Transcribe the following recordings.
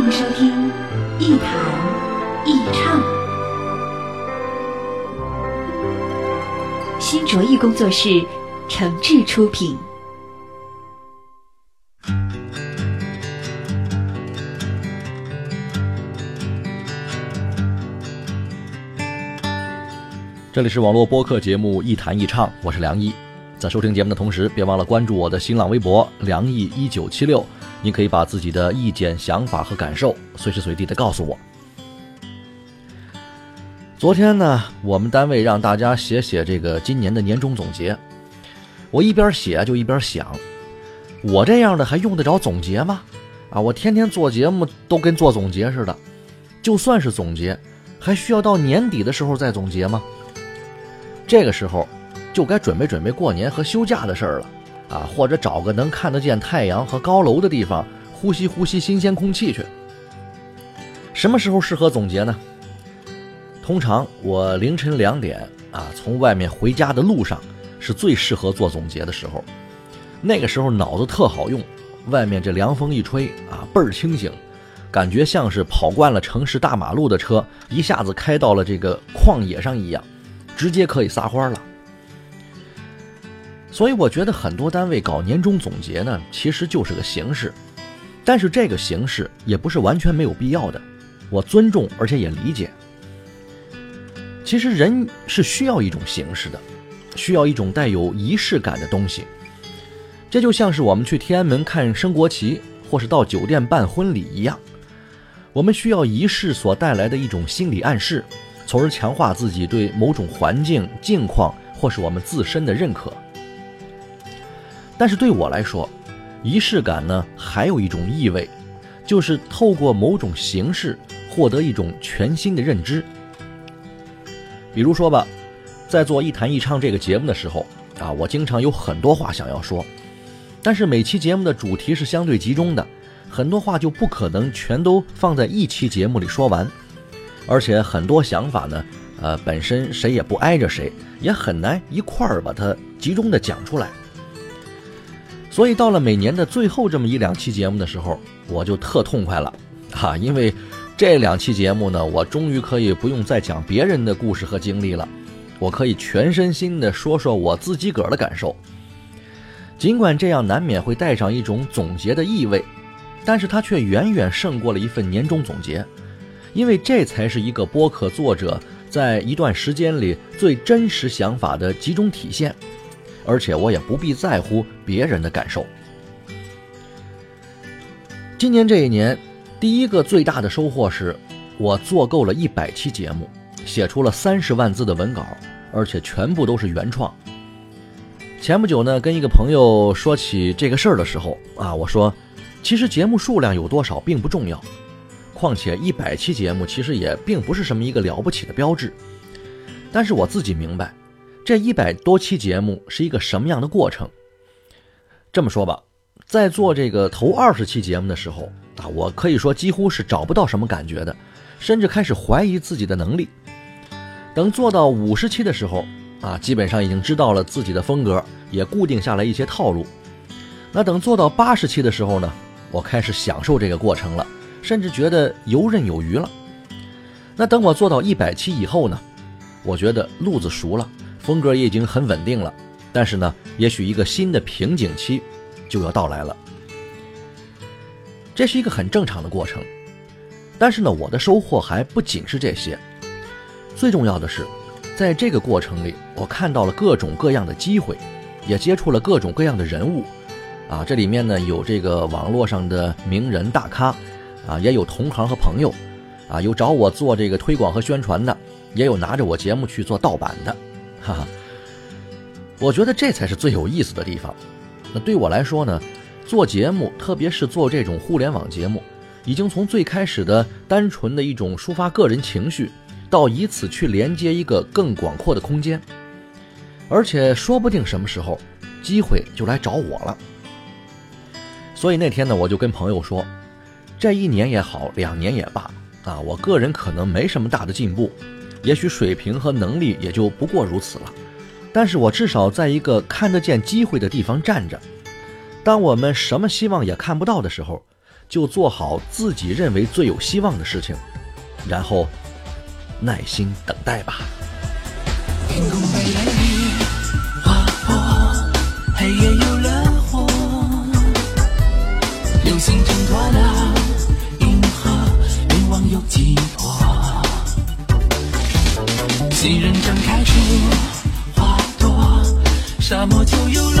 欢迎收听一谈一唱，新卓艺工作室诚挚出品。这里是网络播客节目《一谈一唱》，我是梁毅。在收听节目的同时，别忘了关注我的新浪微博“梁毅一九七六”，您可以把自己的意见、想法和感受随时随地的告诉我。昨天呢，我们单位让大家写写这个今年的年终总结，我一边写就一边想，我这样的还用得着总结吗？啊，我天天做节目都跟做总结似的，就算是总结，还需要到年底的时候再总结吗？这个时候，就该准备准备过年和休假的事儿了，啊，或者找个能看得见太阳和高楼的地方，呼吸呼吸新鲜空气去。什么时候适合总结呢？通常我凌晨两点啊，从外面回家的路上是最适合做总结的时候。那个时候脑子特好用，外面这凉风一吹啊，倍儿清醒，感觉像是跑惯了城市大马路的车，一下子开到了这个旷野上一样。直接可以撒欢了，所以我觉得很多单位搞年终总结呢，其实就是个形式，但是这个形式也不是完全没有必要的，我尊重而且也理解。其实人是需要一种形式的，需要一种带有仪式感的东西，这就像是我们去天安门看升国旗，或是到酒店办婚礼一样，我们需要仪式所带来的一种心理暗示。从而强化自己对某种环境、境况或是我们自身的认可。但是对我来说，仪式感呢，还有一种意味，就是透过某种形式获得一种全新的认知。比如说吧，在做一谈一唱这个节目的时候啊，我经常有很多话想要说，但是每期节目的主题是相对集中的，很多话就不可能全都放在一期节目里说完。而且很多想法呢，呃，本身谁也不挨着谁，也很难一块儿把它集中的讲出来。所以到了每年的最后这么一两期节目的时候，我就特痛快了，哈，因为这两期节目呢，我终于可以不用再讲别人的故事和经历了，我可以全身心的说说我自己个儿的感受。尽管这样难免会带上一种总结的意味，但是它却远远胜过了一份年终总结。因为这才是一个播客作者在一段时间里最真实想法的集中体现，而且我也不必在乎别人的感受。今年这一年，第一个最大的收获是，我做够了一百期节目，写出了三十万字的文稿，而且全部都是原创。前不久呢，跟一个朋友说起这个事儿的时候啊，我说，其实节目数量有多少并不重要。况且一百期节目其实也并不是什么一个了不起的标志，但是我自己明白，这一百多期节目是一个什么样的过程。这么说吧，在做这个头二十期节目的时候啊，我可以说几乎是找不到什么感觉的，甚至开始怀疑自己的能力。等做到五十期的时候啊，基本上已经知道了自己的风格，也固定下来一些套路。那等做到八十期的时候呢，我开始享受这个过程了。甚至觉得游刃有余了。那等我做到一百期以后呢？我觉得路子熟了，风格也已经很稳定了。但是呢，也许一个新的瓶颈期就要到来了。这是一个很正常的过程。但是呢，我的收获还不仅是这些。最重要的是，在这个过程里，我看到了各种各样的机会，也接触了各种各样的人物。啊，这里面呢有这个网络上的名人大咖。啊，也有同行和朋友，啊，有找我做这个推广和宣传的，也有拿着我节目去做盗版的，哈哈。我觉得这才是最有意思的地方。那对我来说呢，做节目，特别是做这种互联网节目，已经从最开始的单纯的一种抒发个人情绪，到以此去连接一个更广阔的空间，而且说不定什么时候机会就来找我了。所以那天呢，我就跟朋友说，这一年也好，两年也罢，啊，我个人可能没什么大的进步，也许水平和能力也就不过如此了，但是我至少在一个看得见机会的地方站着。当我们什么希望也看不到的时候，就做好自己认为最有希望的事情，然后耐心等待吧。黑夜有新人张开出花朵，沙漠就有了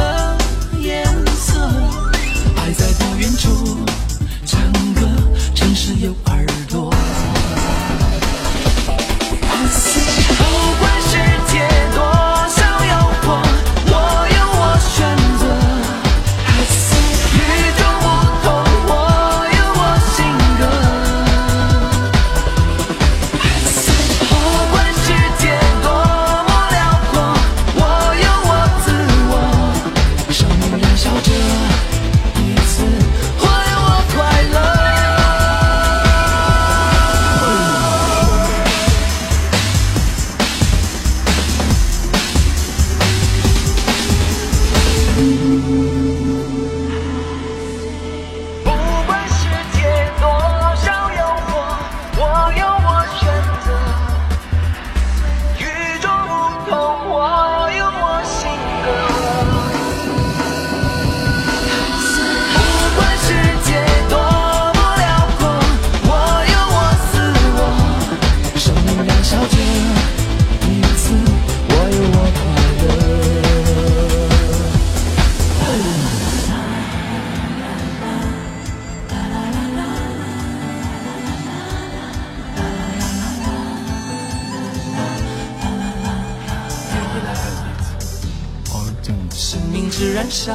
命只燃烧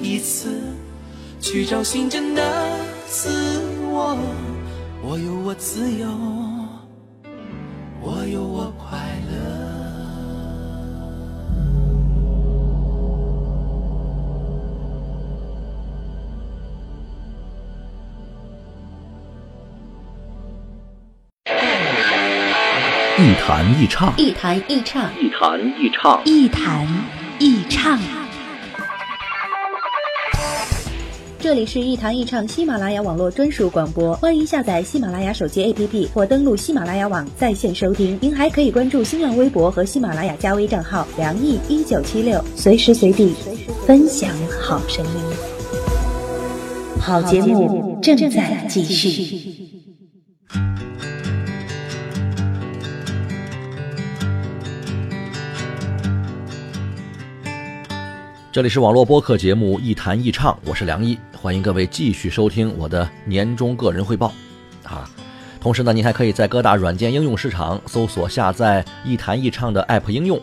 一次，去找寻真的自我。我有我自由，我有我快乐。一弹一唱，一弹一唱，一弹一唱，一弹一唱。这里是一堂一唱喜马拉雅网络专属广播，欢迎下载喜马拉雅手机 APP 或登录喜马拉雅网在线收听。您还可以关注新浪微博和喜马拉雅加微账号“梁毅一九七六”，随时随地分享好声音。好节目正在继续。这里是网络播客节目《一弹一唱》，我是梁一，欢迎各位继续收听我的年终个人汇报啊。同时呢，您还可以在各大软件应用市场搜索下载“一弹一唱”的 App 应用，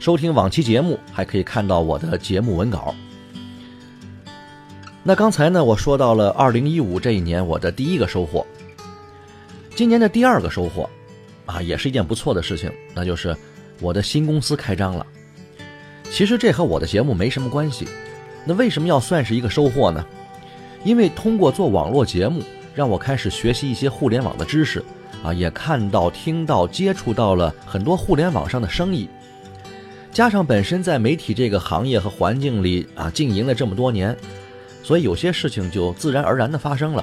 收听往期节目，还可以看到我的节目文稿。那刚才呢，我说到了2015这一年我的第一个收获，今年的第二个收获啊，也是一件不错的事情，那就是我的新公司开张了。其实这和我的节目没什么关系，那为什么要算是一个收获呢？因为通过做网络节目，让我开始学习一些互联网的知识，啊，也看到、听到、接触到了很多互联网上的生意。加上本身在媒体这个行业和环境里啊经营了这么多年，所以有些事情就自然而然的发生了。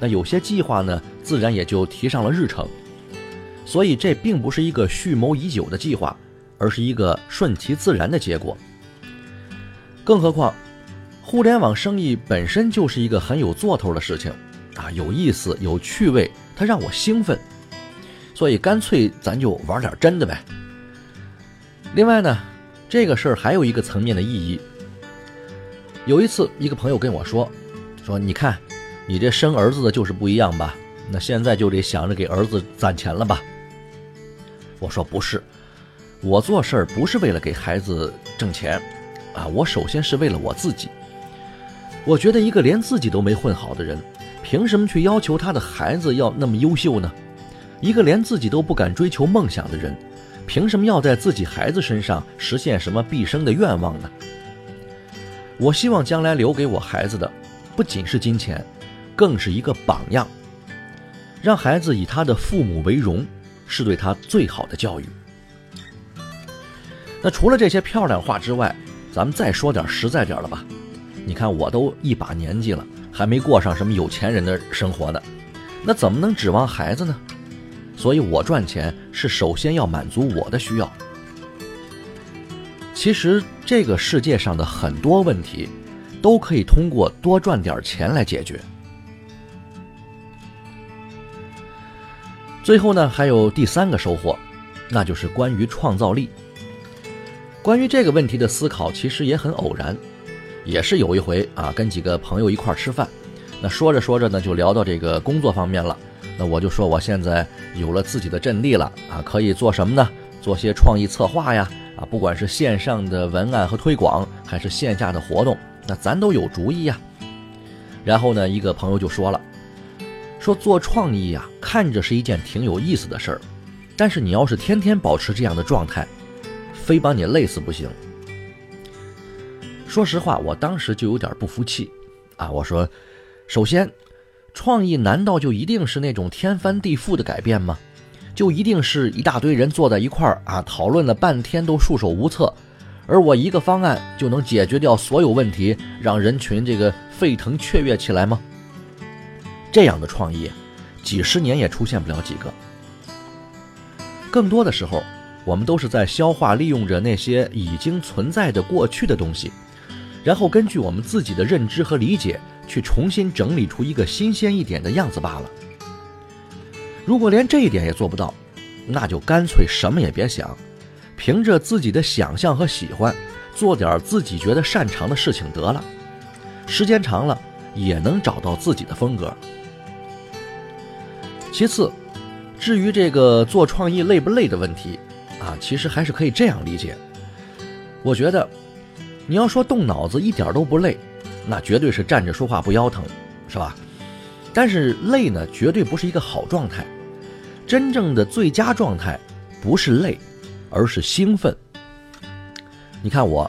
那有些计划呢，自然也就提上了日程。所以这并不是一个蓄谋已久的计划。而是一个顺其自然的结果。更何况，互联网生意本身就是一个很有做头的事情，啊，有意思、有趣味，它让我兴奋，所以干脆咱就玩点真的呗。另外呢，这个事儿还有一个层面的意义。有一次，一个朋友跟我说，说你看，你这生儿子的就是不一样吧？那现在就得想着给儿子攒钱了吧？我说不是。我做事儿不是为了给孩子挣钱，啊，我首先是为了我自己。我觉得一个连自己都没混好的人，凭什么去要求他的孩子要那么优秀呢？一个连自己都不敢追求梦想的人，凭什么要在自己孩子身上实现什么毕生的愿望呢？我希望将来留给我孩子的，不仅是金钱，更是一个榜样，让孩子以他的父母为荣，是对他最好的教育。那除了这些漂亮话之外，咱们再说点实在点的吧。你看，我都一把年纪了，还没过上什么有钱人的生活呢，那怎么能指望孩子呢？所以我赚钱是首先要满足我的需要。其实这个世界上的很多问题，都可以通过多赚点钱来解决。最后呢，还有第三个收获，那就是关于创造力。关于这个问题的思考，其实也很偶然，也是有一回啊，跟几个朋友一块吃饭，那说着说着呢，就聊到这个工作方面了。那我就说我现在有了自己的阵地了啊，可以做什么呢？做些创意策划呀，啊，不管是线上的文案和推广，还是线下的活动，那咱都有主意呀。然后呢，一个朋友就说了，说做创意呀，看着是一件挺有意思的事儿，但是你要是天天保持这样的状态，非把你累死不行。说实话，我当时就有点不服气，啊，我说，首先。创意难道就一定是那种天翻地覆的改变吗？就一定是一大堆人坐在一块儿啊，讨论了半天都束手无策，而我一个方案就能解决掉所有问题，让人群这个沸腾雀跃起来吗？这样的创意，几十年也出现不了几个。更多的时候，我们都是在消化利用着那些已经存在的过去的东西，然后根据我们自己的认知和理解。去重新整理出一个新鲜一点的样子罢了。如果连这一点也做不到，那就干脆什么也别想，凭着自己的想象和喜欢，做点自己觉得擅长的事情得了。时间长了，也能找到自己的风格。其次，至于这个做创意累不累的问题，啊，其实还是可以这样理解。我觉得，你要说动脑子一点都不累。那绝对是站着说话不腰疼，是吧？但是累呢，绝对不是一个好状态。真正的最佳状态不是累，而是兴奋。你看我，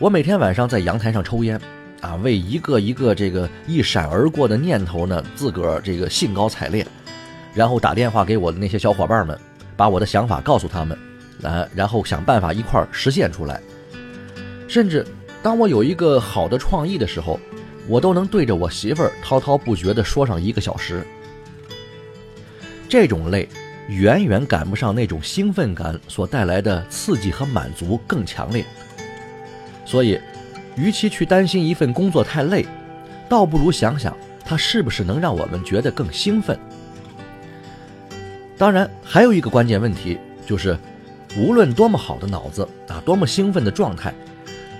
我每天晚上在阳台上抽烟，啊，为一个一个这个一闪而过的念头呢，自个儿这个兴高采烈，然后打电话给我的那些小伙伴们，把我的想法告诉他们，啊，然后想办法一块儿实现出来，甚至。当我有一个好的创意的时候，我都能对着我媳妇儿滔滔不绝地说上一个小时。这种累，远远赶不上那种兴奋感所带来的刺激和满足更强烈。所以，与其去担心一份工作太累，倒不如想想它是不是能让我们觉得更兴奋。当然，还有一个关键问题就是，无论多么好的脑子啊，多么兴奋的状态。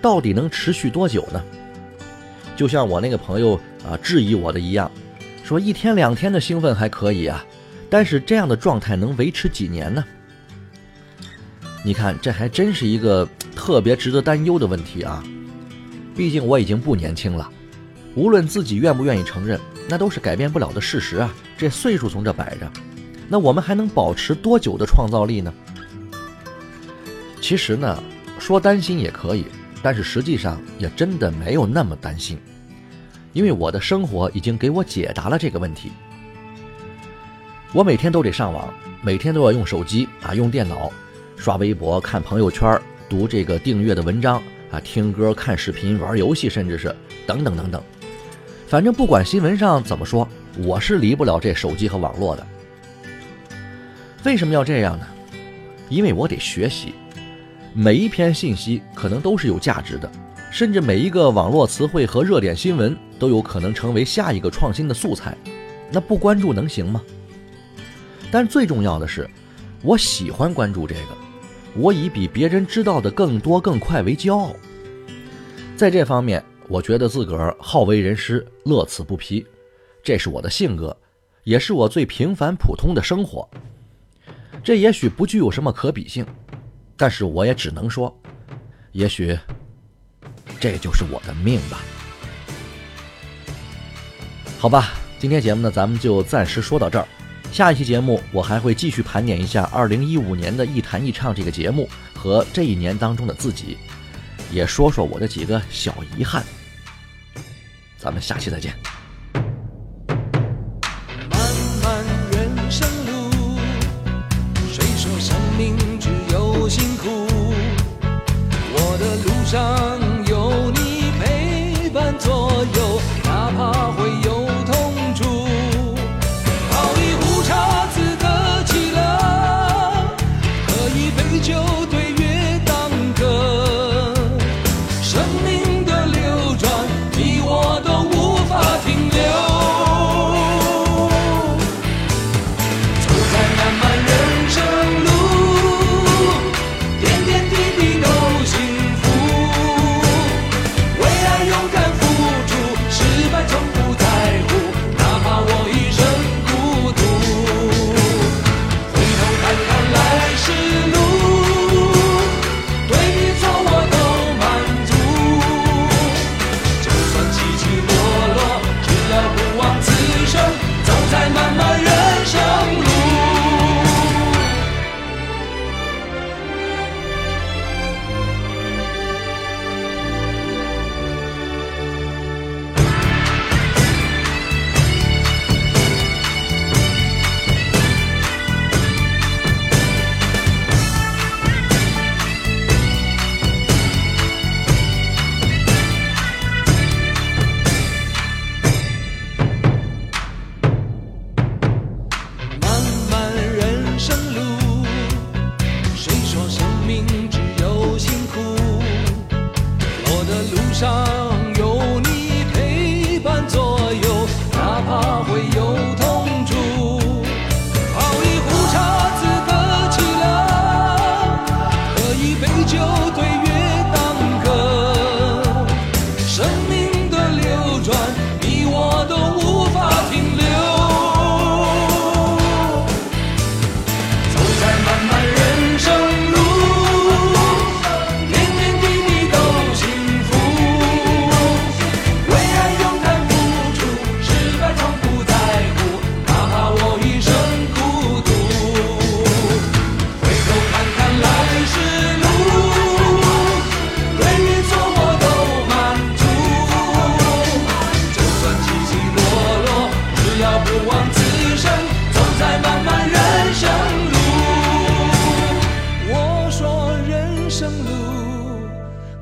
到底能持续多久呢？就像我那个朋友啊质疑我的一样，说一天两天的兴奋还可以啊，但是这样的状态能维持几年呢？你看，这还真是一个特别值得担忧的问题啊！毕竟我已经不年轻了，无论自己愿不愿意承认，那都是改变不了的事实啊。这岁数从这摆着，那我们还能保持多久的创造力呢？其实呢，说担心也可以。但是实际上也真的没有那么担心，因为我的生活已经给我解答了这个问题。我每天都得上网，每天都要用手机啊，用电脑，刷微博、看朋友圈、读这个订阅的文章啊，听歌、看视频、玩游戏，甚至是等等等等。反正不管新闻上怎么说，我是离不了这手机和网络的。为什么要这样呢？因为我得学习。每一篇信息可能都是有价值的，甚至每一个网络词汇和热点新闻都有可能成为下一个创新的素材。那不关注能行吗？但最重要的是，我喜欢关注这个，我以比别人知道的更多更快为骄傲。在这方面，我觉得自个儿好为人师，乐此不疲，这是我的性格，也是我最平凡普通的生活。这也许不具有什么可比性。但是我也只能说，也许这就是我的命吧。好吧。今天节目呢，咱们就暂时说到这儿。下一期节目，我还会继续盘点一下2015年的《一弹一唱》这个节目和这一年当中的自己，也说说我的几个小遗憾。咱们下期再见。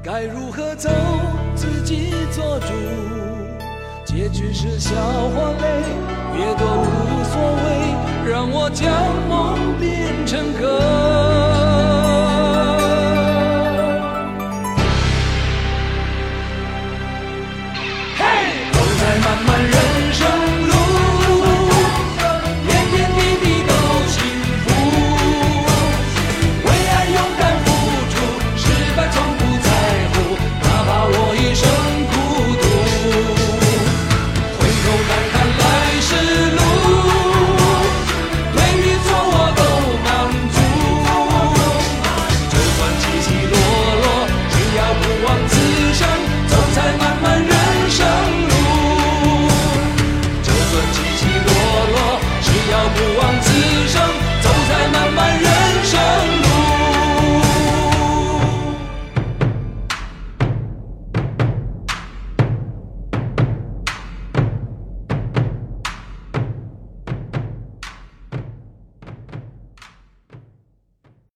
该如何走，自己做主。结局是笑或泪，越多无所谓，让我将梦变成歌。